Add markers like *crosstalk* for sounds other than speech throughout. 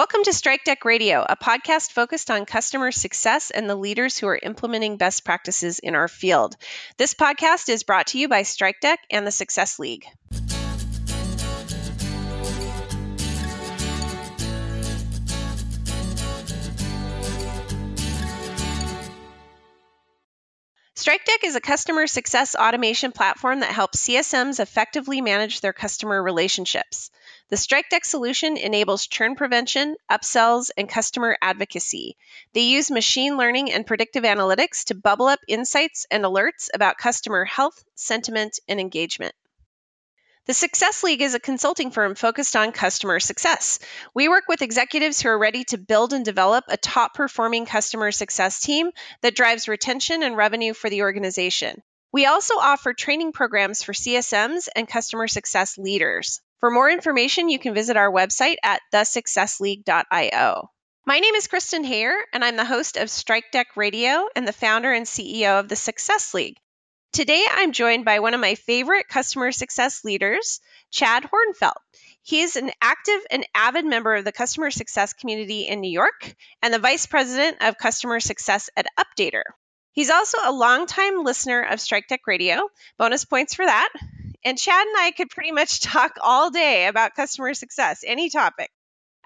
Welcome to StrikeDeck Radio, a podcast focused on customer success and the leaders who are implementing best practices in our field. This podcast is brought to you by StrikeDeck and the Success League. StrikeDeck is a customer success automation platform that helps CSMs effectively manage their customer relationships. The StrikeDeck solution enables churn prevention, upsells, and customer advocacy. They use machine learning and predictive analytics to bubble up insights and alerts about customer health, sentiment, and engagement. The Success League is a consulting firm focused on customer success. We work with executives who are ready to build and develop a top performing customer success team that drives retention and revenue for the organization. We also offer training programs for CSMs and customer success leaders. For more information, you can visit our website at thesuccessleague.io. My name is Kristen Hayer, and I'm the host of StrikeDeck Radio and the founder and CEO of the Success League. Today, I'm joined by one of my favorite customer success leaders, Chad Horenfeldt. He is an active and avid member of the customer success community in New York and the vice president of customer success at Updater. He's also a longtime listener of StrikeDeck Radio. Bonus points for that. And Chad and I could pretty much *laughs* talk all day about customer success, any topic.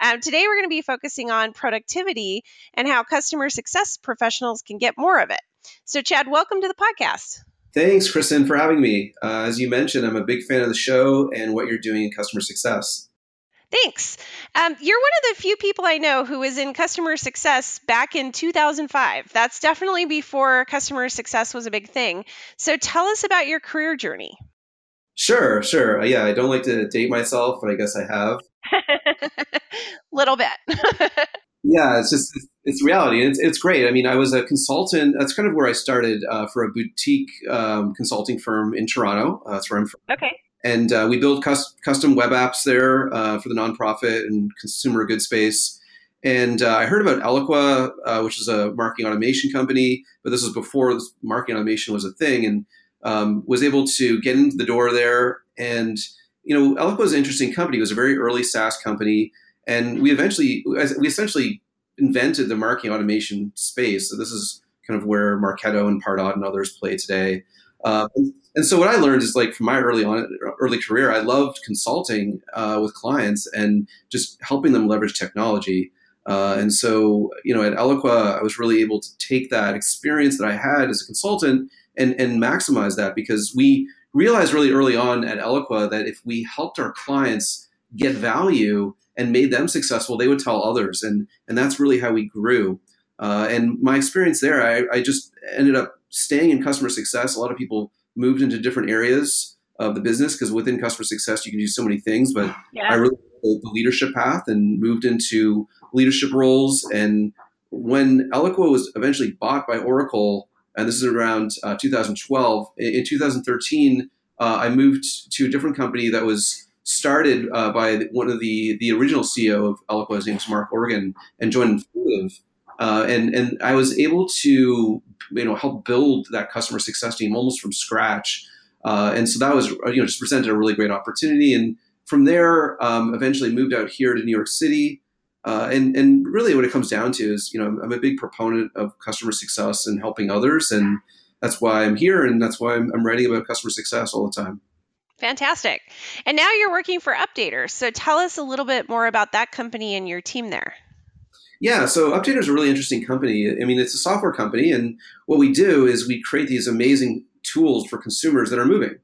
Um, today, we're going to be focusing on productivity and how customer success professionals can get more of it. So, Chad, welcome to the podcast. Thanks, Kristen, for having me. Uh, as you mentioned, I'm a big fan of the show and what you're doing in customer success. Thanks. Um, you're one of the few people I know who was in customer success back in 2005. That's definitely before customer success was a big thing. So tell us about your career journey. Sure, sure. Uh, yeah, I don't like to date myself, but I guess I have. *laughs* Little bit. *laughs* yeah, it's just it's reality, and it's, it's great. I mean, I was a consultant. That's kind of where I started uh, for a boutique um, consulting firm in Toronto. Uh, that's where I'm from. Okay. And uh, we build cus- custom web apps there uh, for the nonprofit and consumer goods space. And uh, I heard about Eloqua, uh, which is a marketing automation company, but this was before marketing automation was a thing. And um, was able to get into the door there. And, you know, Eloqua was an interesting company. It was a very early SaaS company. And we eventually, we essentially invented the marketing automation space. So this is kind of where Marketo and Pardot and others play today. Uh, and so what I learned is like from my early on early career, I loved consulting uh, with clients and just helping them leverage technology. Uh, and so you know at Eloqua, I was really able to take that experience that I had as a consultant and and maximize that because we realized really early on at Eloqua that if we helped our clients get value and made them successful, they would tell others, and and that's really how we grew. Uh, and my experience there, I, I just ended up staying in customer success. A lot of people moved into different areas of the business because within customer success you can do so many things. But yeah. I really the leadership path and moved into leadership roles. And when Eloqua was eventually bought by Oracle, and this is around uh, 2012. In 2013, uh, I moved to a different company that was started uh, by one of the the original CEO of Eloqua. His name was Mark Organ, and joined Influitive. Uh, and and I was able to you know help build that customer success team almost from scratch. Uh, and so that was you know just presented a really great opportunity. And from there, um, eventually moved out here to New York City. Uh, and and really, what it comes down to is, you know, I'm a big proponent of customer success and helping others, and that's why I'm here, and that's why I'm, I'm writing about customer success all the time. Fantastic. And now you're working for Updater. So tell us a little bit more about that company and your team there. Yeah, so Updater is a really interesting company. I mean, it's a software company, and what we do is we create these amazing tools for consumers that are moving.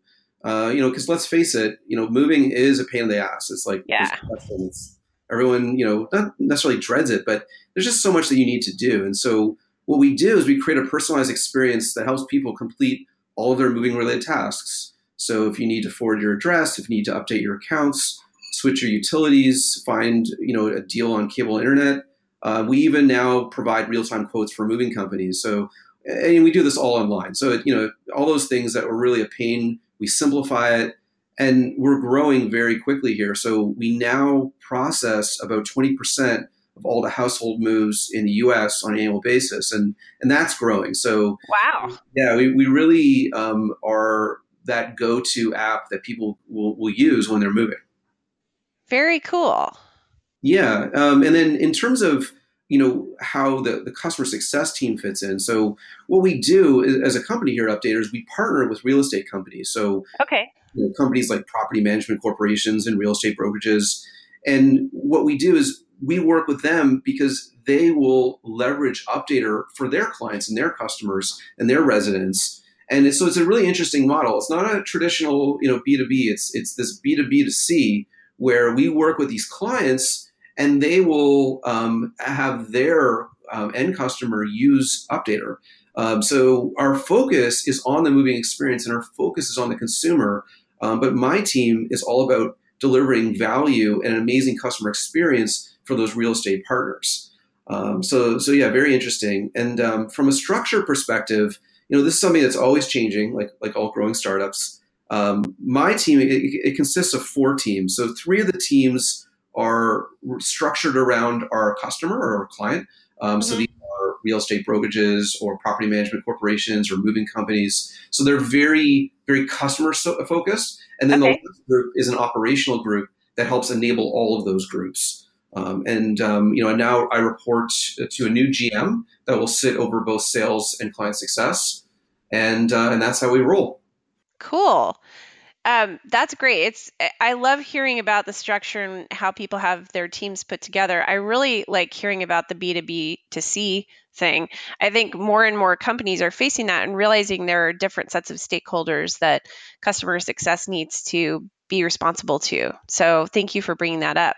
Uh, you know, because let's face it, you know, moving is a pain in the ass. It's like yeah. it's everyone, you know, not necessarily dreads it, but there's just so much that you need to do. And so what we do is we create a personalized experience that helps people complete all of their moving related tasks. So if you need to forward your address, if you need to update your accounts, switch your utilities, find you know a deal on cable internet, uh, we even now provide real time quotes for moving companies. So and we do this all online. So it, you know all those things that were really a pain, we simplify it and we're growing very quickly here. So we now process about 20% of all the household moves in the US on an annual basis. And, and that's growing. So, wow. Yeah, we, we really um, are that go to app that people will, will use when they're moving. Very cool. Yeah, um, and then in terms of you know how the, the customer success team fits in. So what we do is, as a company here at Updaters, we partner with real estate companies. So okay, you know, companies like property management corporations and real estate brokerages. And what we do is we work with them because they will leverage Updater for their clients and their customers and their residents. And so it's a really interesting model. It's not a traditional, you know, B2B. It's it's this B2B to C where we work with these clients and they will um, have their um, end customer use Updater. Um, so our focus is on the moving experience and our focus is on the consumer. Um, but my team is all about delivering value and an amazing customer experience for those real estate partners. Um, so, so yeah, very interesting. And um, from a structure perspective, you know, this is something that's always changing, like like all growing startups. my team it, it consists of four teams. So three of the teams are structured around our customer or our client. Um, mm-hmm. So these are real estate brokerages or property management corporations or moving companies. So they're very, very customer focused. And then okay. the group is an operational group that helps enable all of those groups. Um, and um, you know, now I report to a new GM that will sit over both sales and client success, and uh, and that's how we roll. Cool. Um, that's great. It's I love hearing about the structure and how people have their teams put together. I really like hearing about the B2B to C thing. I think more and more companies are facing that and realizing there are different sets of stakeholders that customer success needs to be responsible to. So thank you for bringing that up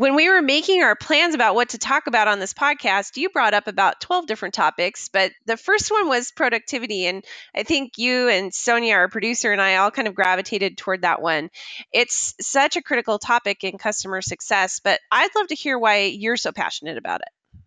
when we were making our plans about what to talk about on this podcast, you brought up about 12 different topics, but the first one was productivity. And I think you and Sonia, our producer, and I all kind of gravitated toward that one. It's such a critical topic in customer success, but I'd love to hear why you're so passionate about it.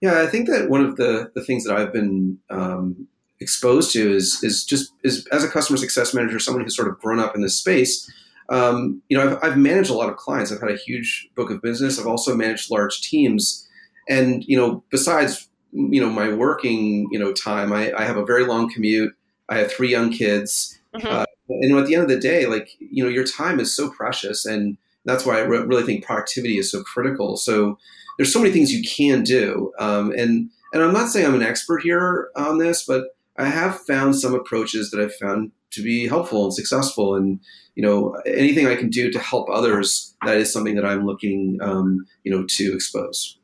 Yeah, I think that one of the, the things that I've been um, exposed to is, is just is as a customer success manager, someone who's sort of grown up in this space um, you know, I've, I've, managed a lot of clients. I've had a huge book of business. I've also managed large teams, and you know, besides you know my working you know time, I, I have a very long commute. I have three young kids, mm-hmm. uh, and at the end of the day, like you know, your time is so precious, and that's why I re- really think productivity is so critical. So there's so many things you can do, um, and and I'm not saying I'm an expert here on this, but I have found some approaches that I've found to be helpful and successful. And you know, anything I can do to help others, that is something that I'm looking, um, you know, to expose.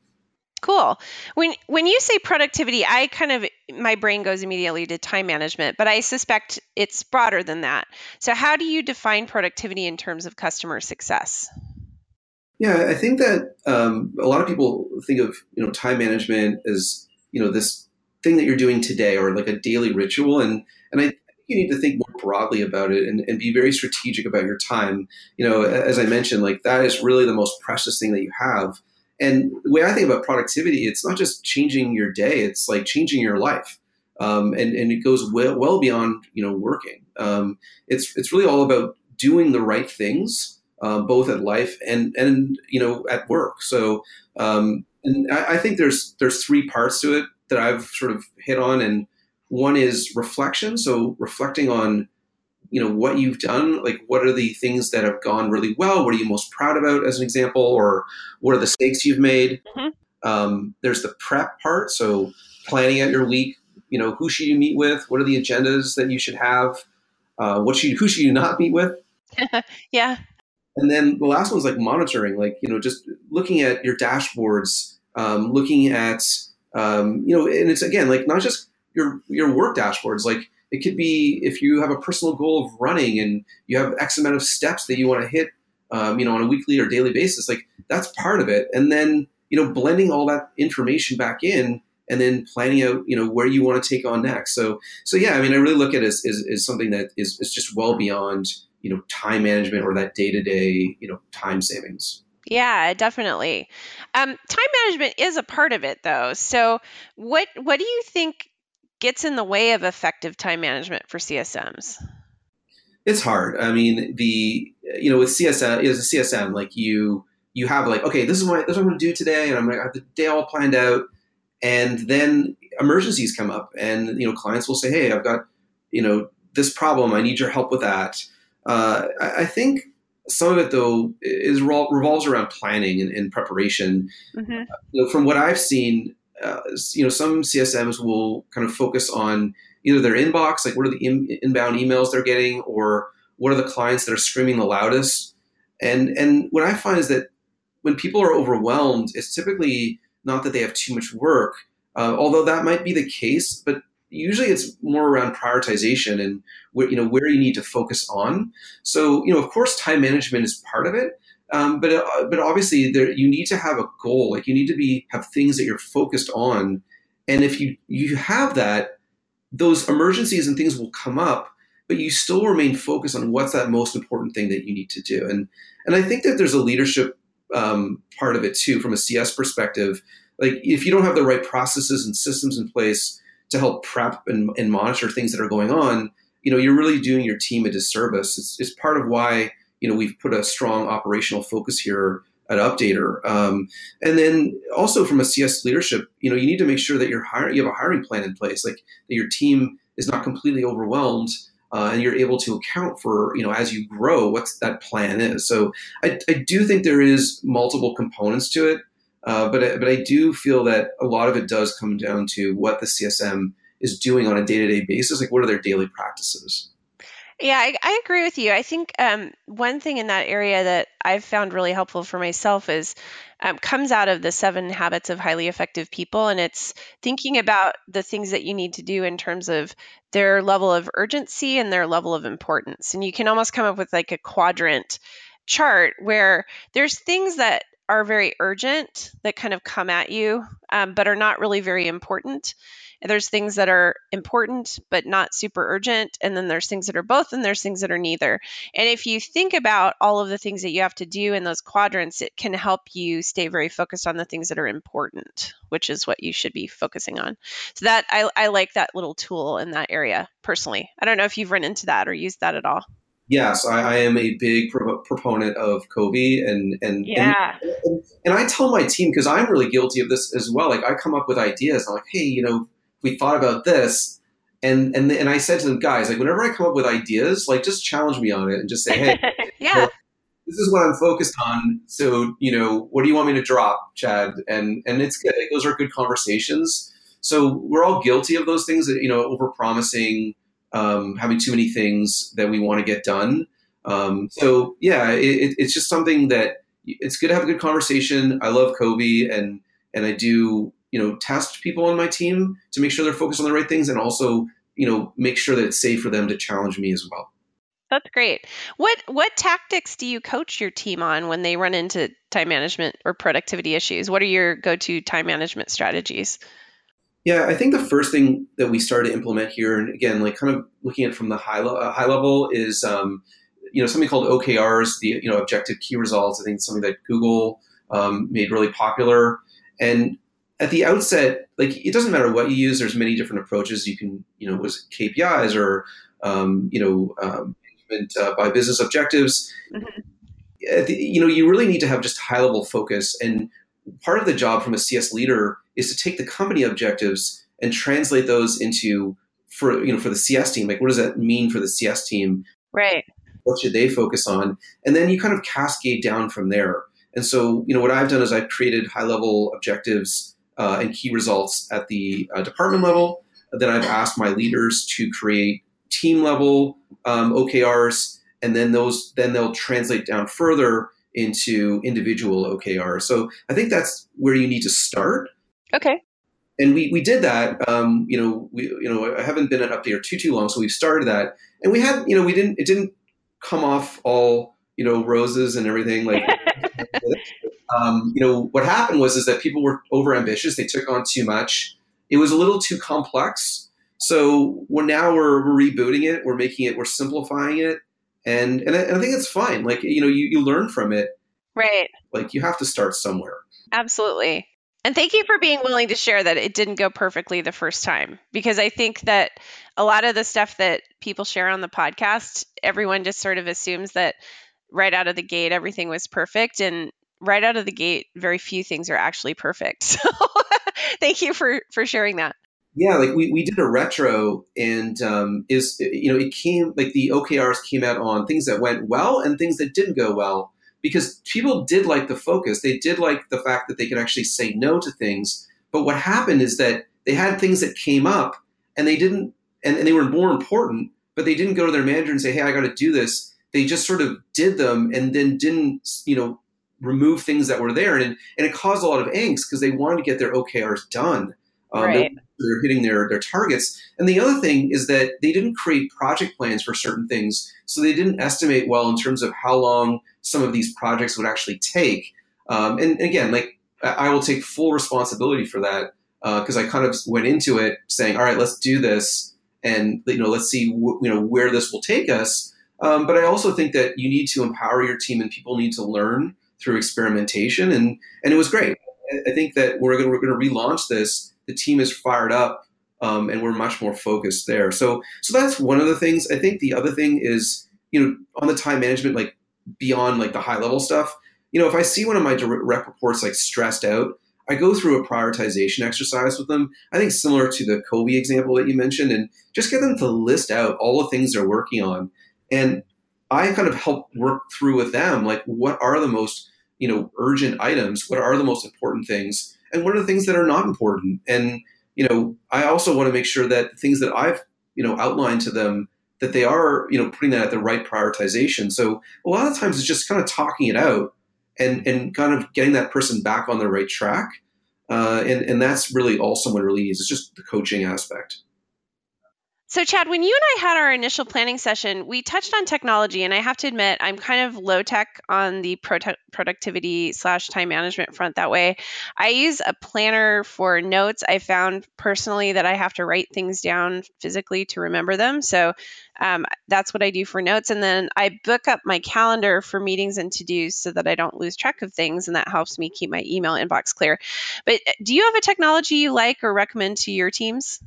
Cool. When when you say productivity, I kind of my brain goes immediately to time management, but I suspect it's broader than that. So, how do you define productivity in terms of customer success? Yeah, I think that um, a lot of people think of you know time management as you know this thing that you're doing today or like a daily ritual, and and I think you need to think more broadly about it and, and be very strategic about your time. You know, as I mentioned, like that is really the most precious thing that you have. And the way I think about productivity, it's not just changing your day; it's like changing your life. Um, and and it goes well, well beyond you know working. Um, it's it's really all about doing the right things, um, both at life and and you know at work. So um, and I, I, think there's there's three parts to it that I've sort of hit on, and one is reflection, so reflecting on you know what you've done, like what are the things that have gone really well, what are you most proud about, as an example, or what are the mistakes you've made. Mm-hmm. Um, there's the prep part, so planning out your week. You know, who should you meet with? What are the agendas that you should have? Uh, what should you, who should you not meet with? *laughs* yeah. And then the last one's like monitoring, like you know, just looking at your dashboards, um, looking at um, you know, and it's again like not just your your work dashboards. Like it could be if you have a personal goal of running and you have X amount of steps that you want to hit, um, you know, on a weekly or daily basis. Like that's part of it, and then you know, blending all that information back in and then planning out you know where you want to take on next so so yeah i mean i really look at it as, as, as something that is, is just well beyond you know time management or that day-to-day you know time savings yeah, definitely. Um, time management is a part of it, though. So, what what do you think gets in the way of effective time management for CSMs? It's hard. I mean, the you know with CSM as a CSM, like you you have like okay, this is what this is what I'm going to do today, and I'm going to have the day all planned out, and then emergencies come up, and you know clients will say, hey, I've got you know this problem, I need your help with that. Uh, I, I think some of it though is revolves around planning and, and preparation. Mm-hmm. You know, from what I've seen, uh, you know, some CSMs will kind of focus on either their inbox, like what are the in, inbound emails they're getting, or what are the clients that are screaming the loudest. And and what I find is that when people are overwhelmed, it's typically not that they have too much work, uh, although that might be the case, but usually it's more around prioritization and where, you know where you need to focus on. So you know, of course, time management is part of it, um, but uh, but obviously there you need to have a goal. Like you need to be have things that you're focused on, and if you you have that, those emergencies and things will come up, but you still remain focused on what's that most important thing that you need to do. And and I think that there's a leadership um, part of it too, from a CS perspective. Like if you don't have the right processes and systems in place to help prep and, and monitor things that are going on, you know, you're really doing your team a disservice. It's, it's part of why you know we've put a strong operational focus here at Updater. Um, and then also from a CS leadership, you know, you need to make sure that you're hiring, you have a hiring plan in place, like that your team is not completely overwhelmed. Uh, and you're able to account for, you know, as you grow, what that plan is. So I, I do think there is multiple components to it. Uh, but but I do feel that a lot of it does come down to what the CSM is doing on a day to day basis. Like, what are their daily practices? Yeah, I, I agree with you. I think um, one thing in that area that I've found really helpful for myself is um, comes out of the seven habits of highly effective people, and it's thinking about the things that you need to do in terms of their level of urgency and their level of importance. And you can almost come up with like a quadrant chart where there's things that are very urgent that kind of come at you, um, but are not really very important. And there's things that are important but not super urgent, and then there's things that are both, and there's things that are neither. And if you think about all of the things that you have to do in those quadrants, it can help you stay very focused on the things that are important, which is what you should be focusing on. So that I, I like that little tool in that area personally. I don't know if you've run into that or used that at all yes, I, I, am a big pro- proponent of Covey, and and yeah, and, and, and I tell my team because I'm really guilty of this as well. Like I come up with ideas, I'm like, hey, you know, we thought about this, and and and I said to them, guys, like whenever I come up with ideas, like just challenge me on it and just say, hey, *laughs* yeah. Well, this is what I'm focused on. So, you know, what do you want me to drop, Chad? And and it's good. Those are good conversations. So we're all guilty of those things that you know, over promising, um, having too many things that we want to get done. Um, so yeah, it, it's just something that it's good to have a good conversation. I love Covey and and I do you know test people on my team to make sure they're focused on the right things and also you know make sure that it's safe for them to challenge me as well. That's great. What what tactics do you coach your team on when they run into time management or productivity issues? What are your go-to time management strategies? Yeah, I think the first thing that we started to implement here, and again, like kind of looking at it from the high, lo- uh, high level, is um, you know something called OKRs, the you know objective key results. I think it's something that Google um, made really popular. And at the outset, like it doesn't matter what you use. There's many different approaches. You can you know was KPIs or um, you know um, uh, by business objectives. Mm-hmm. The, you know you really need to have just high level focus and part of the job from a CS leader is to take the company objectives and translate those into for you know for the CS team. Like, what does that mean for the CS team? Right. What should they focus on? And then you kind of cascade down from there. And so, you know, what I've done is I've created high level objectives uh, and key results at the uh, department level. Then I've asked my leaders to create team level um, OKRs, and then those then they'll translate down further into individual OKRs. So I think that's where you need to start. Okay. And we, we did that. Um, you know, we you know I haven't been at Updater too too long, so we've started that, and we had you know we didn't it didn't come off all you know roses and everything like. *laughs* um, you know what happened was is that people were over ambitious. They took on too much. It was a little too complex. So we're now we're, we're rebooting it. We're making it. We're simplifying it and and I, and I think it's fine. Like you know, you, you learn from it. Right. Like you have to start somewhere. Absolutely. And thank you for being willing to share that it didn't go perfectly the first time because I think that a lot of the stuff that people share on the podcast, everyone just sort of assumes that right out of the gate everything was perfect and right out of the gate very few things are actually perfect. *laughs* So *laughs* thank you for for sharing that. Yeah, like we, we did a retro and um, is you know it came like the OKRs came out on things that went well and things that didn't go well because people did like the focus. They did like the fact that they could actually say no to things. But what happened is that they had things that came up and they didn't and, and they were more important, but they didn't go to their manager and say, Hey, I gotta do this. They just sort of did them and then didn't, you know, remove things that were there. And, and it caused a lot of angst because they wanted to get their OKRs done. Um, right. They're, hitting their, their targets. And the other thing is that they didn't create project plans for certain things. So they didn't estimate well in terms of how long some of these projects would actually take. Um, and, again, like I will take full responsibility for that because uh, I kind of went into it saying, all right, let's do this. And, you know, let's see, you know, where this will take us. Um, but I also think that you need to empower your team and people need to learn through experimentation. And, and it was great. I think that we're going to relaunch this the team is fired up um, and we're much more focused there. So so that's one of the things. I think the other thing is you know on the time management like beyond like the high level stuff. You know if I see one of my direct reports like stressed out, I go through a prioritization exercise with them. I think similar to the Covey example that you mentioned, and just get them to list out all the things they're working on. And I kind of help work through with them like what are the most you know urgent items, what are the most important things and what are the things that are not important? And you know i also want to make sure that things that i've you know outlined to them that they are you know putting that at the right prioritization. So a lot of times it's just kind of talking it out and and kind of getting that person back on the right track uh, and and that's really all someone really needs. It's just the coaching aspect so, Chad, when you and I had our initial planning session, we touched on technology, and I have to admit, I'm kind of low tech on the productivity slash time management front. That way, I use a planner for notes. I found personally that I have to write things down physically to remember them. So, um, that's what I do for notes. And then I book up my calendar for meetings and to dos so that I don't lose track of things. And that helps me keep my email inbox clear. But uh, do you have a technology you like or recommend to your teams?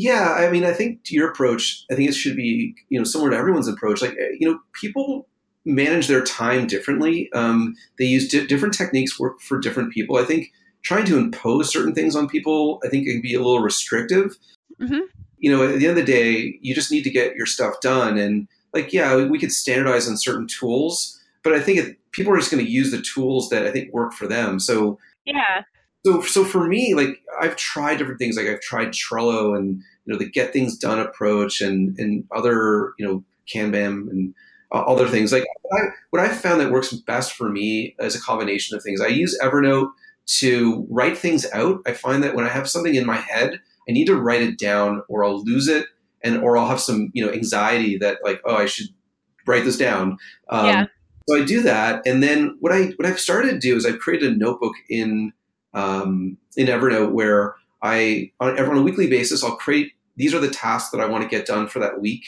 Yeah, I mean, I think to your approach, I think it should be you know similar to everyone's approach. Like you know, people manage their time differently. Um, they use di- different techniques work for different people. I think trying to impose certain things on people, I think, it can be a little restrictive. Mm-hmm. You know, at the end of the day, you just need to get your stuff done. And like, yeah, we could standardize on certain tools, but I think it, people are just going to use the tools that I think work for them. So yeah, so so for me like i've tried different things like i've tried trello and you know the get things done approach and and other you know kanban and other things. Like what I, what I found that works best for me is a combination of things. I use evernote to write things out. I find that when i have something in my head i need to write it down or i'll lose it and or i'll have some you know anxiety that like oh i should write this down. Um, yeah. so i do that. And then what i what i've started to do is i've created a notebook in um, in Evernote where I on, on a weekly basis I'll create these are the tasks that I want to get done for that week.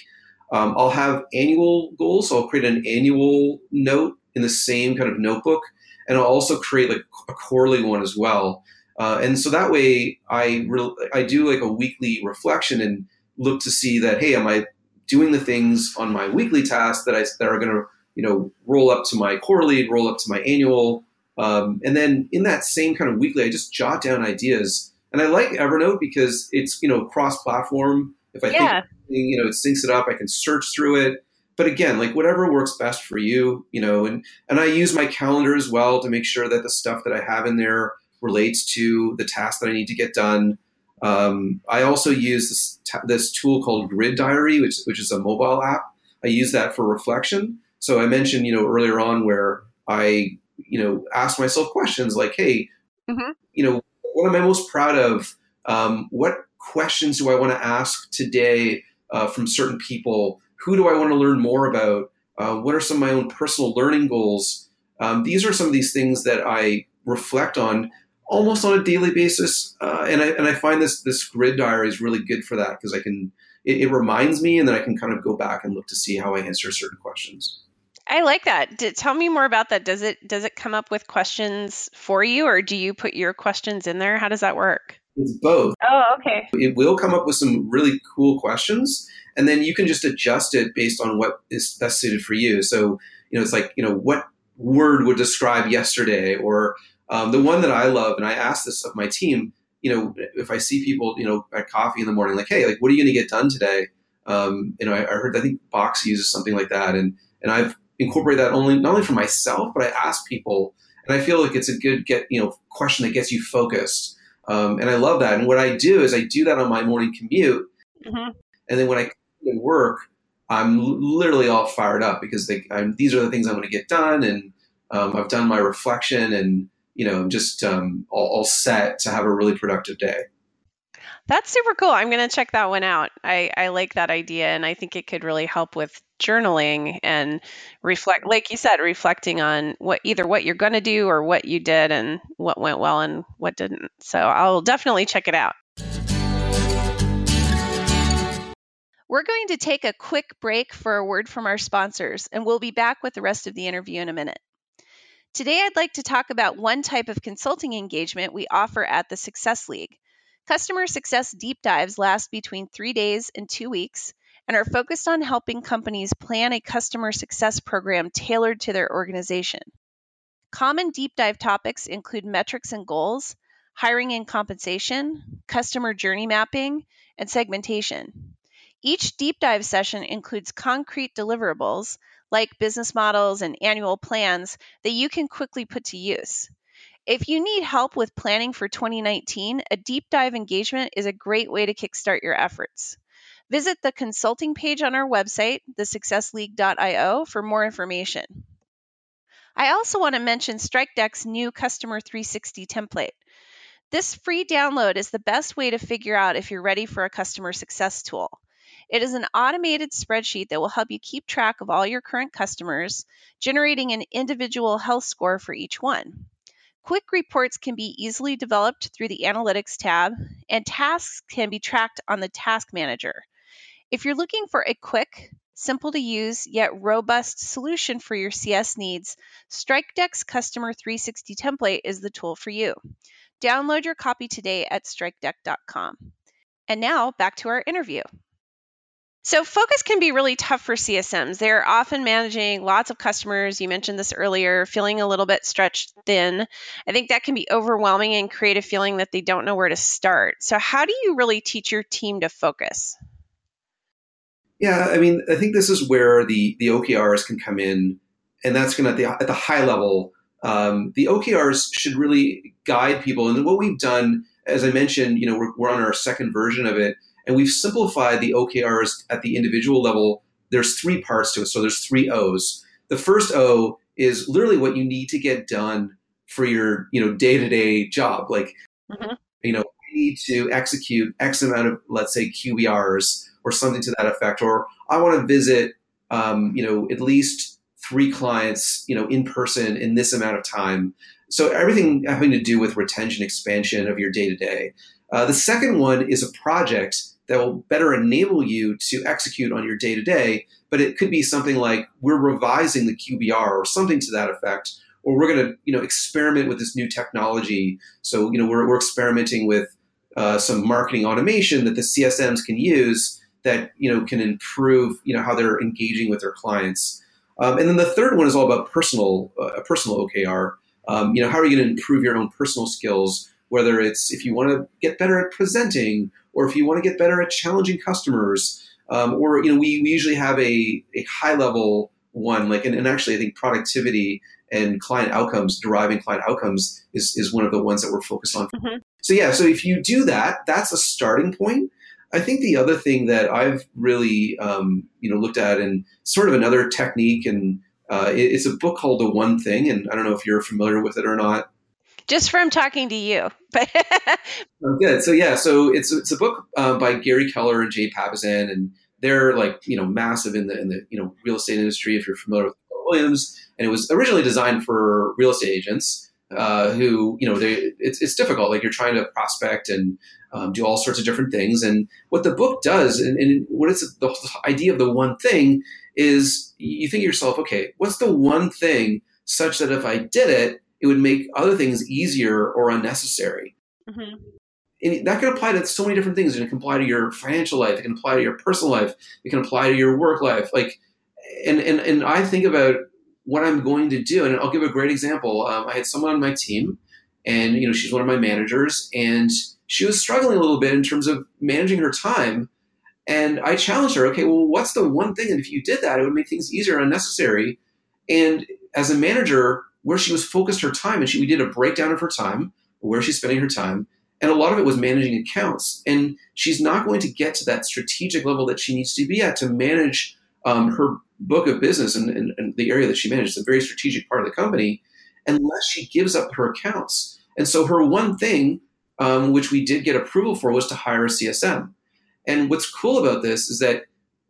Um, I'll have annual goals, so I'll create an annual note in the same kind of notebook, and I'll also create like a quarterly one as well. Uh, and so that way, I re- I do like a weekly reflection and look to see that hey, am I doing the things on my weekly tasks that I that are going to you know roll up to my quarterly, roll up to my annual, um, and then in that same kind of weekly, I just jot down ideas. And I like Evernote because it's you know cross-platform. If I yeah. think you know it syncs it up, I can search through it. But again, like whatever works best for you, you know, and and I use my calendar as well to make sure that the stuff that I have in there relates to the task that I need to get done. Um, I also use this, this tool called Grid Diary, which which is a mobile app. I use that for reflection. So I mentioned, you know, earlier on where I you know, ask myself questions like, hey, mm-hmm. you know, what am I most proud of? Um, what questions do I want to ask today uh, from certain people? Who do I want to learn more about? Uh, what are some of my own personal learning goals? Um, these are some of these things that I reflect on almost on a daily basis, uh, and I and I find this this grid diary is really good for that because I can it, it reminds me, and then I can kind of go back and look to see how I answer certain questions. I like that. D- tell me more about that. Does it does it come up with questions for you, or do you put your questions in there? How does that work? It's both. Oh, okay. It will come up with some really cool questions, and then you can just adjust it based on what is best suited for you. So, you know, it's like you know what word would describe yesterday, or um, the one that I love, and I ask this of my team. you know, if I see people, you know, at coffee in the morning, like, hey, like, what are you going to get done today? Um, you know, I, I, heard I think Box uses something like that, and and I've incorporated that only not only for myself, but I ask people, and I feel like it's a good get you know question that gets you focused, um, and I love that. And what I do is I do that on my morning commute, mm-hmm. and then when I work, I'm literally all fired up because they, these are the things I'm going to get done, and um, I've done my reflection, and you know, I'm just um, all, all set to have a really productive day. That's super cool. I'm going to check that one out. I, I like that idea, and I think it could really help with journaling and reflect, like you said, reflecting on what either what you're going to do or what you did and what went well and what didn't. So I'll definitely check it out. We're going to take a quick break for a word from our sponsors, and we'll be back with the rest of the interview in a minute. Today, I'd like to talk about one type of consulting engagement we offer at the Success League. Customer success deep dives last between three days and two weeks and are focused on helping companies plan a customer success program tailored to their organization. Common deep dive topics include metrics and goals, hiring and compensation, customer journey mapping, and segmentation. Each deep dive session includes concrete deliverables like business models and annual plans that you can quickly put to use. If you need help with planning for 2019, a deep dive engagement is a great way to kickstart your efforts. Visit the consulting page on our website, thesuccessleague.io, for more information. I also want to mention StrikeDeck's new Customer 360 template. This free download is the best way to figure out if you're ready for a customer success tool. It is an automated spreadsheet that will help you keep track of all your current customers, generating an individual health score for each one. Quick reports can be easily developed through the Analytics tab, and tasks can be tracked on the Task Manager. If you're looking for a quick, simple to use, yet robust solution for your CS needs, StrikeDeck's Customer 360 template is the tool for you. Download your copy today at strikedeck.com. And now back to our interview. So, focus can be really tough for CSMs. They're often managing lots of customers. You mentioned this earlier, feeling a little bit stretched thin. I think that can be overwhelming and create a feeling that they don't know where to start. So, how do you really teach your team to focus? Yeah, I mean, I think this is where the the OKRs can come in, and that's going to at the at the high level. Um, the OKRs should really guide people, and what we've done, as I mentioned, you know, we're, we're on our second version of it and we've simplified the OKRs at the individual level. There's three parts to it. So there's three O's. The first O is literally what you need to get done for your, you know, day-to-day job. Like, mm-hmm. you know, I need to execute X amount of, let's say, QBRs or something to that effect, or I want to visit, um, you know, at least three clients, you know, in person in this amount of time. So everything having to do with retention, expansion of your day to day. The second one is a project that will better enable you to execute on your day to day. But it could be something like we're revising the QBR or something to that effect, or we're going to you know experiment with this new technology. So you know we're, we're experimenting with uh, some marketing automation that the CSMs can use that you know can improve you know how they're engaging with their clients. Um, and then the third one is all about personal uh, personal OKR. Um, you know how are you going to improve your own personal skills? Whether it's if you want to get better at presenting or if you want to get better at challenging customers, um, or you know, we, we usually have a, a high level one, like and, and actually I think productivity and client outcomes, deriving client outcomes is, is one of the ones that we're focused on. Mm-hmm. So yeah, so if you do that, that's a starting point. I think the other thing that I've really um, you know looked at and sort of another technique and uh, it, it's a book called The One Thing, and I don't know if you're familiar with it or not just from talking to you. *laughs* Oh, good. So yeah, so it's it's a book uh, by Gary Keller and Jay Papasan, and they're like you know massive in the in the you know real estate industry. If you're familiar with Williams, and it was originally designed for real estate agents uh, who you know they it's it's difficult. Like you're trying to prospect and um, do all sorts of different things. And what the book does, and, and what it's the idea of the one thing is, you think to yourself, okay, what's the one thing such that if I did it, it would make other things easier or unnecessary. Mm-hmm. And that can apply to so many different things. It can apply to your financial life. It can apply to your personal life. It can apply to your work life. Like, and and and I think about what I'm going to do, and I'll give a great example. Um, I had someone on my team, and you know she's one of my managers, and she was struggling a little bit in terms of managing her time. And I challenged her, okay, well, what's the one thing? And if you did that, it would make things easier and unnecessary. And as a manager, where she was focused her time, and she, we did a breakdown of her time, where she's spending her time, and a lot of it was managing accounts. And she's not going to get to that strategic level that she needs to be at to manage um, her book of business and, and, and, the area that she manages, a very strategic part of the company, unless she gives up her accounts. And so her one thing, um, which we did get approval for, was to hire a CSM. And what's cool about this is that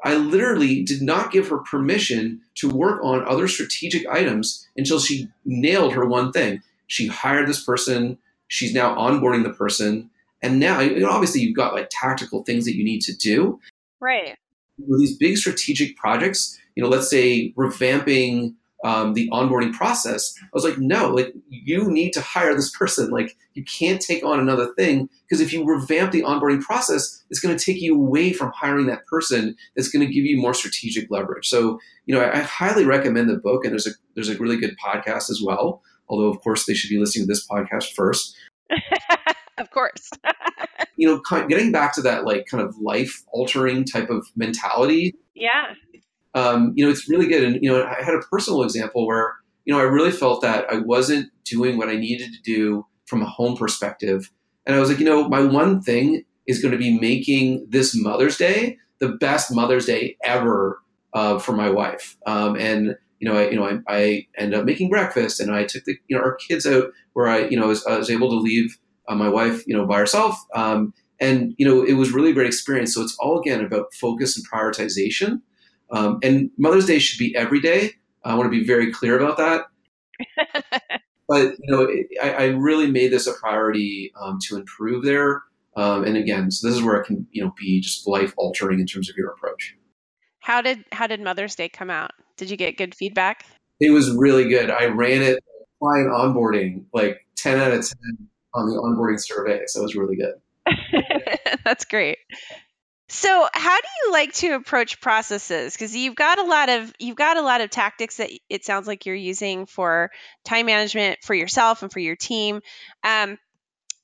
I literally did not give her permission to work on other strategic items until she nailed her one thing. She hired this person. She's now onboarding the person. And now, you know, obviously, you've got like tactical things that you need to do. Right. With these big strategic projects, you know, let's say revamping um, the onboarding process. I was like, no, like you need to hire this person. Like you can't take on another thing because if you revamp the onboarding process, it's going to take you away from hiring that person. That's going to give you more strategic leverage. So, you know, I, I highly recommend the book, and there's a there's a really good podcast as well. Although, of course, they should be listening to this podcast first. *laughs* of course. *laughs* you know, getting back to that like kind of life altering type of mentality. Yeah um, you know, it's really good. And, you know, I had a personal example where, you know, I really felt that I wasn't doing what I needed to do from a home perspective. And I was like, you know, my one thing is going to be making this Mother's Day the best Mother's Day ever uh, for my wife. Um, and, you know, I, you know, I, I up making breakfast and I took the, you know, our kids out where I, you know, was, I was able to leave uh, my wife, you know, by herself. Um, and, you know, it was really a great experience. So it's all, again, about focus and prioritization. Um, and Mother's Day should be every day. I want to be very clear about that. *laughs* but you know, it, I, I, really made this a priority um, to improve there. Um, and again, so this is where it can you know be just life altering in terms of your approach. How did how did Mother's Day come out? Did you get good feedback? It was really good. I ran it client onboarding like ten out of ten on the onboarding survey, so it was really good. *laughs* That's great. So, how do you like to approach processes? Because you've got a lot of you've got a lot of tactics that it sounds like you're using for time management for yourself and for your team. Um,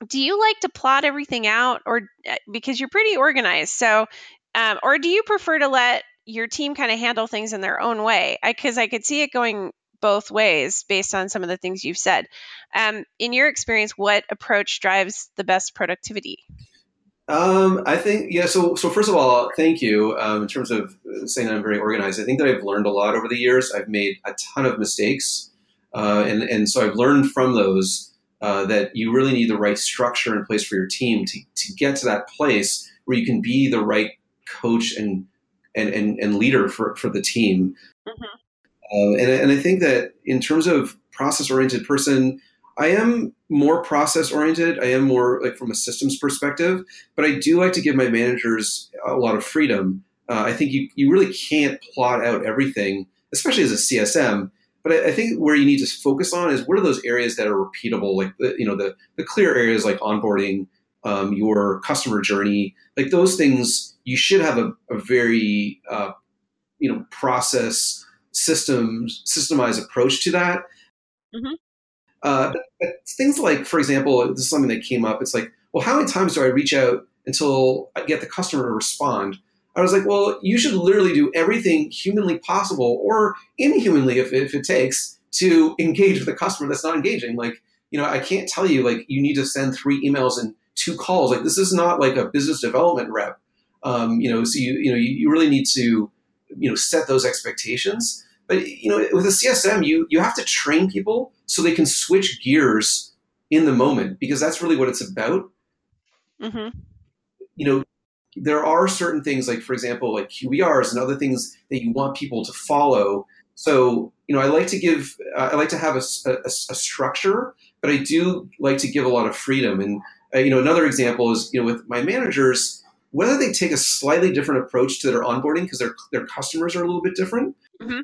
do you like to plot everything out, or uh, because you're pretty organized? So, um, or do you prefer to let your team kind of handle things in their own way? Because I, I, could see it going both ways based on some of the things you've said. Um, in your experience, what approach drives the best productivity? Um, I think yeah. So so first of all, thank you. Um, in terms of saying I'm very organized, I think that I've learned a lot over the years. I've made a ton of mistakes, uh, and and so I've learned from those uh, that you really need the right structure in place for your team to to get to that place where you can be the right coach and and and, and leader for for the team. Mm-hmm. Uh, and and I think that in terms of process oriented person, I am more process oriented. I am more like from a systems perspective, but I do like to give my managers a lot of freedom. Uh, I think you, you really can't plot out everything, especially as a CSM. But I, I, think where you need to focus on is what are those areas that are repeatable, like the, you know the the clear areas like onboarding, um, your customer journey, like those things. You should have a, a very uh, you know process systems systemized approach to that. Mm-hmm. Uh, but, things like, for example, this is something that came up. It's like, well, how many times do I reach out until I get the customer to respond? I was like, well, you should literally do everything humanly possible or inhumanly if, if it takes to engage with a customer that's not engaging. Like, you know, I can't tell you like you need to send three emails and two calls. Like this is not like a business development rep. Um, you know, so you you know you, you really need to you know set those expectations. But you know, with a CSM, you you have to train people so they can switch gears in the moment because that's really what it's about. Mm-hmm. You know, there are certain things like, for example, like QBRs and other things that you want people to follow. So, you know, I like to give, uh, I like to have a, a, a, structure, but I do like to give a lot of freedom. And, uh, you know, another example is, you know, with my managers, whether they take a slightly different approach to their onboarding because their, their customers are a little bit different, mm-hmm.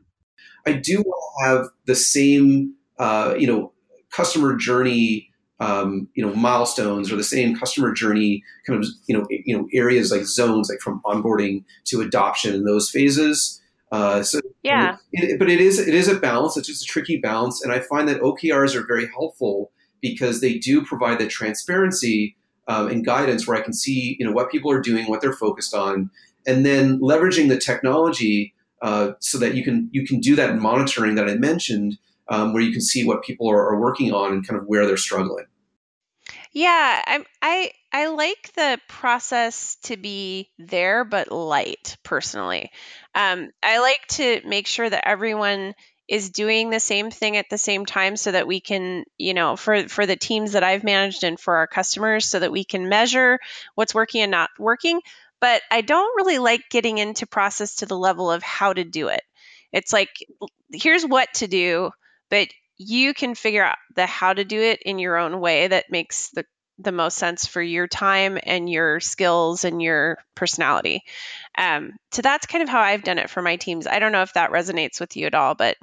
I do want to have the same, uh, you know, customer journey, um, you know, milestones or the same customer journey kind of, you know, you know, areas like zones, like from onboarding to adoption in those phases. Uh, so yeah, it, but it is it is a balance. It's just a tricky balance, and I find that OKRs are very helpful because they do provide the transparency um, and guidance where I can see you know what people are doing, what they're focused on, and then leveraging the technology uh, so that you can you can do that monitoring that I mentioned, um, where you can see what people are, are working on and kind of where they're struggling. Yeah, I I I like the process to be there but light personally. Um, I like to make sure that everyone is doing the same thing at the same time so that we can, you know, for for the teams that I've managed and for our customers so that we can measure what's working and not working. But I don't really like getting into process to the level of how to do it. It's like here's what to do, but you can figure out the how to do it in your own way that makes the the most sense for your time and your skills and your personality. Um, so that's kind of how I've done it for my teams. I don't know if that resonates with you at all, but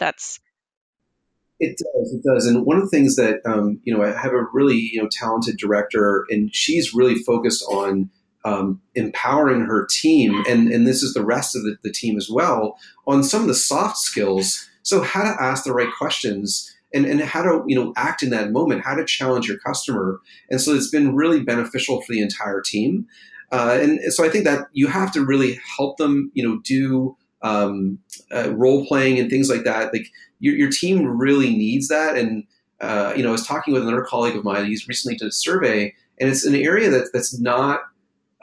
that's it does. It does. And one of the things that um, you know, I have a really you know talented director, and she's really focused on um, empowering her team, and and this is the rest of the, the team as well on some of the soft skills so how to ask the right questions and, and how to you know act in that moment, how to challenge your customer. And so it's been really beneficial for the entire team. Uh, and so I think that you have to really help them, you know, do um, uh, role playing and things like that. Like your, your team really needs that. And uh, you know, I was talking with another colleague of mine. He's recently did a survey, and it's an area that that's not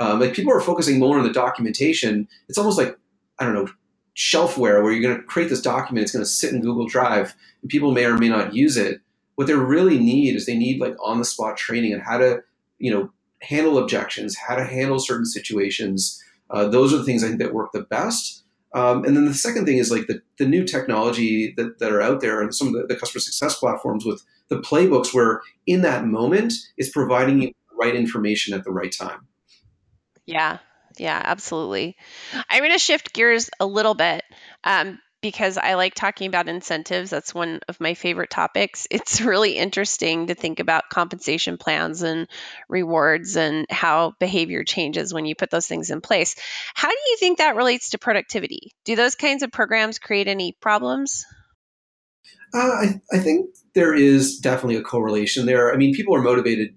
um, like people are focusing more on the documentation. It's almost like I don't know shelfware where you're going to create this document. It's going to sit in Google Drive, and people may or may not use it. What they really need is they need like on the spot training on how to, you know, handle objections, how to handle certain situations. Uh, those are the things I think that work the best. Um, and then the second thing is like the, the new technology that, that are out there and some of the, the customer success platforms with the playbooks where in that moment it's providing you the right information at the right time. Yeah, yeah, absolutely. I'm going to shift gears a little bit um, because I like talking about incentives. That's one of my favorite topics. *laughs* It's really interesting to think about compensation plans and rewards and how behavior changes when you put those things in place. How do you think that relates to productivity? Do those kinds of programs create any problems? Uh, I, I think there is definitely a correlation there. I mean, people are motivated.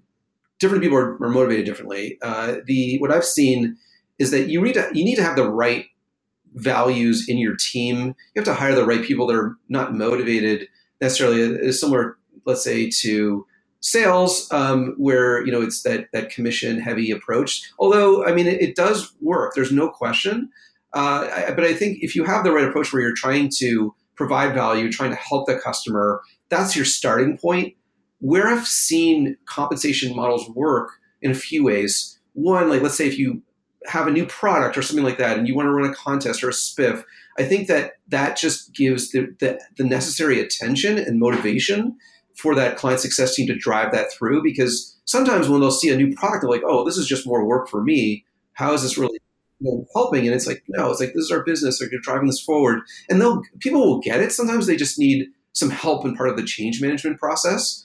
Different people are, are motivated differently. Uh, the what I've seen is that you need to you need to have the right values in your team. You have to hire the right people that are not motivated necessarily It's similar, let's say, to sales, um, where you know it's that that commission heavy approach. Although I mean, it, it does work. There's no question. Uh, I, but I think if you have the right approach where you're trying to provide value, trying to help the customer, that's your starting point. Where I've seen compensation models work in a few ways. One, like let's say if you have a new product or something like that and you want to run a contest or a spiff i think that that just gives the, the, the, necessary attention and motivation for that client success team to drive that through because sometimes when they'll see a new product they're like oh this is just more work for me. How is this really helping? And it's like no it's like this is our business. They're driving this forward. And they'll people will get it. Sometimes they just need some help in part of the change management process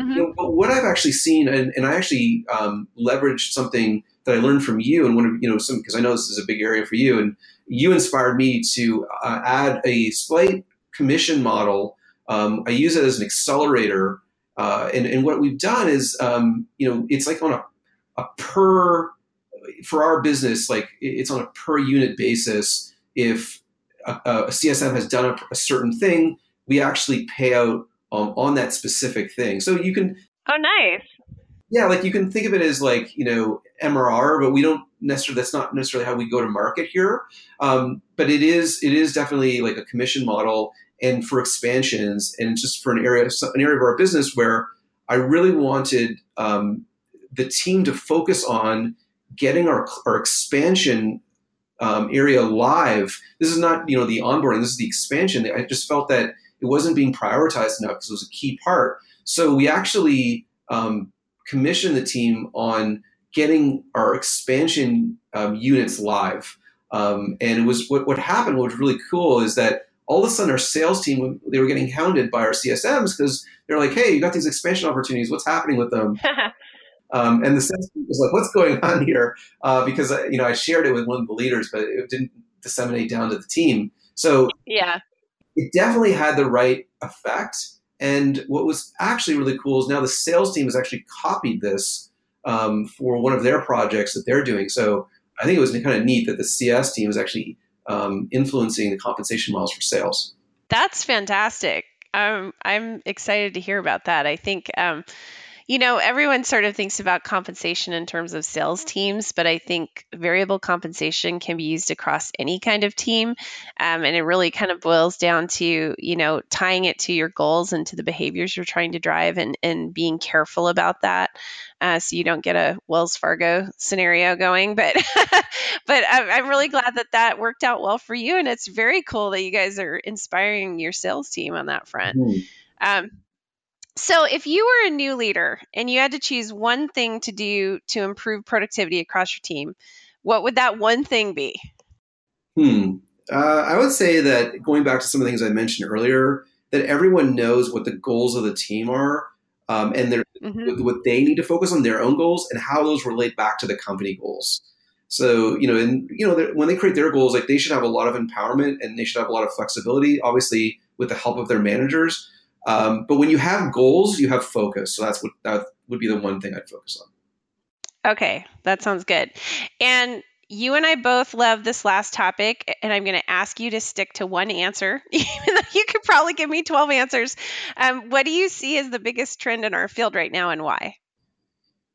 mm-hmm. you know, but what i've actually seen and, and i actually um, leveraged something that I learned from you, and one of you know some because I know this is a big area for you, and you inspired me to uh, add a slight commission model. Um, I use it as an accelerator, uh, and and what we've done is um, you know it's like on a a per for our business like it's on a per unit basis. If a, a CSM has done a, a, certain thing, we actually pay out um, on that specific thing. So you can. Oh, nice yeah, like you can think of it as like you know MRR, but we don't necessarily. That's not necessarily how we go to market here. Um, but it is it is definitely like a commission model, and for expansions, and just for an area an area of our business where I really wanted um, the team to focus on getting our our expansion um, area live. This is not you know the onboarding. This is the expansion. I just felt that it wasn't being prioritized enough because it was a key part. So we actually um, commission the team on getting our expansion um, units live. Um, and it was what, what happened, what was really cool is that all of a sudden our sales team, they were getting hounded by our CSMs because they're like, hey, you got these expansion opportunities. What's happening with them? *laughs* um, and the sales team was like, what's going on here? Uh, because, uh, you know, I shared it with one of the leaders, but it didn't disseminate down to the team. So yeah, it definitely had the right effect. And what was actually really cool is now the sales team has actually copied this um, for one of their projects that they're doing. So I think it was kind of neat that the CS team was actually um, influencing the compensation models for sales. That's fantastic. Um, I'm excited to hear about that. I think um, you know, everyone sort of thinks about compensation in terms of sales teams, but I think variable compensation can be used across any kind of team. Um, and it really kind of boils down to, you know, tying it to your goals and to the behaviors you're trying to drive and, and being careful about that. Uh, so you don't get a Wells Fargo scenario going. But *laughs* but I'm, I'm really glad that that worked out well for you, and it's very cool that you guys are inspiring your sales team on that front. Mm. Um, so, if you were a new leader and you had to choose one thing to do to improve productivity across your team, what would that one thing be? Hmm. Uh, I would say that going back to some of the things I mentioned earlier, that everyone knows what the goals of the team are um, and mm-hmm. what they need to focus on their own goals and how those relate back to the company goals. So, you know, and you know, when they create their goals, like they should have a lot of empowerment and they should have a lot of flexibility, obviously with the help of their managers. Um, but when you have goals, you have focus. So that's what that would be the one thing I'd focus on. Okay, that sounds good. And you and I both love this last topic, and I'm going to ask you to stick to one answer, *laughs* even though you could probably give me 12 answers. Um, what do you see as the biggest trend in our field right now, and why?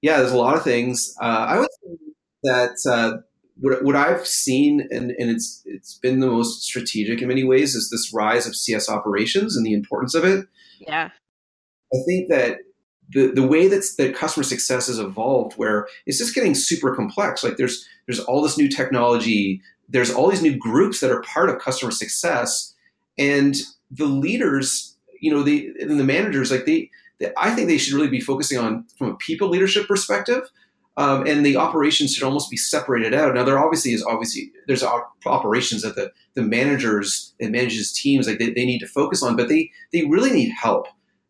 Yeah, there's a lot of things. Uh, I would say that uh, what, what I've seen, and, and it's it's been the most strategic in many ways, is this rise of CS operations and the importance of it. Yeah. I think that the, the way that the customer success has evolved where it's just getting super complex like there's there's all this new technology there's all these new groups that are part of customer success and the leaders you know the the managers like they, they i think they should really be focusing on from a people leadership perspective um, and the operations should almost be separated out. Now, there obviously is obviously there's operations that the the managers and manages teams like they, they need to focus on, but they they really need help.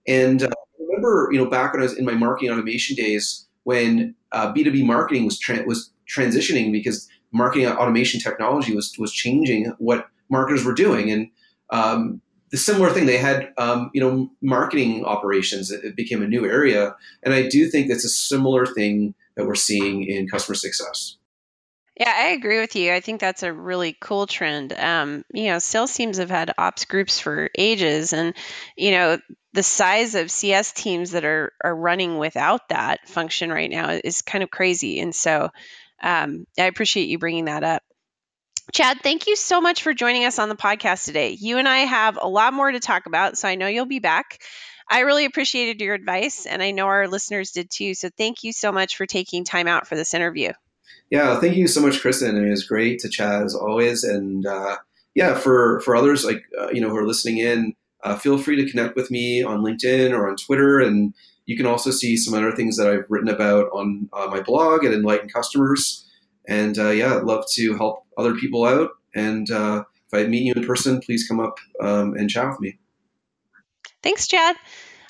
And uh, I remember, you know, back when I was in my marketing automation days, when uh, B two B marketing was tra- was transitioning because marketing automation technology was was changing what marketers were doing, and um, the similar thing they had um, you know marketing operations it became a new area and i do think that's a similar thing that we're seeing in customer success. Yeah, I agree with you. I think that's a really cool trend. Um, you know, sales teams have had ops groups for ages, and you know, the size of CS teams that are are running without that function right now is kind of crazy. And so, um, I appreciate you bringing that up. Chad, thank you so much for joining us on the podcast today. You and I have a lot more to talk about, so I know you'll be back. I really appreciated your advice, and I know our listeners did too. So thank you so much for taking time out for this interview. Yeah, thank you so much, Kristen. I mean, it was great to chat as always. And uh, yeah, for for others like uh, you know who are listening in, uh, feel free to connect with me on LinkedIn or on Twitter, and you can also see some other things that I've written about on uh, my blog at Enlighten Customers. And uh, yeah, I'd love to help other people out. And uh, if I meet you in person, please come up um, and chat with me. Thanks, Chad.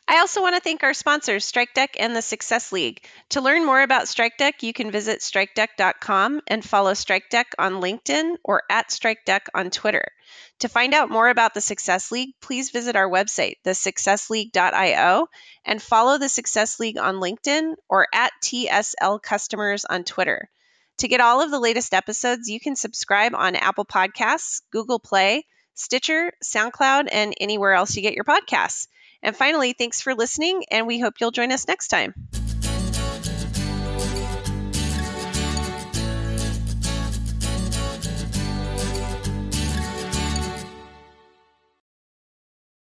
I also want to thank our sponsors, StrikeDeck and the Success League. To learn more about StrikeDeck, you can visit strikedeck.com and follow StrikeDeck on LinkedIn or at StrikeDeck on Twitter. To find out more about the Success League, please visit our website, thesuccessleague.io, and follow the Success League on LinkedIn or at TSL Customers on Twitter. To get all of the latest episodes, you can subscribe on Apple Podcasts, Google Play, Stitcher, SoundCloud, and anywhere else you get your podcasts. And finally, thanks for listening, and we hope you'll join us next time.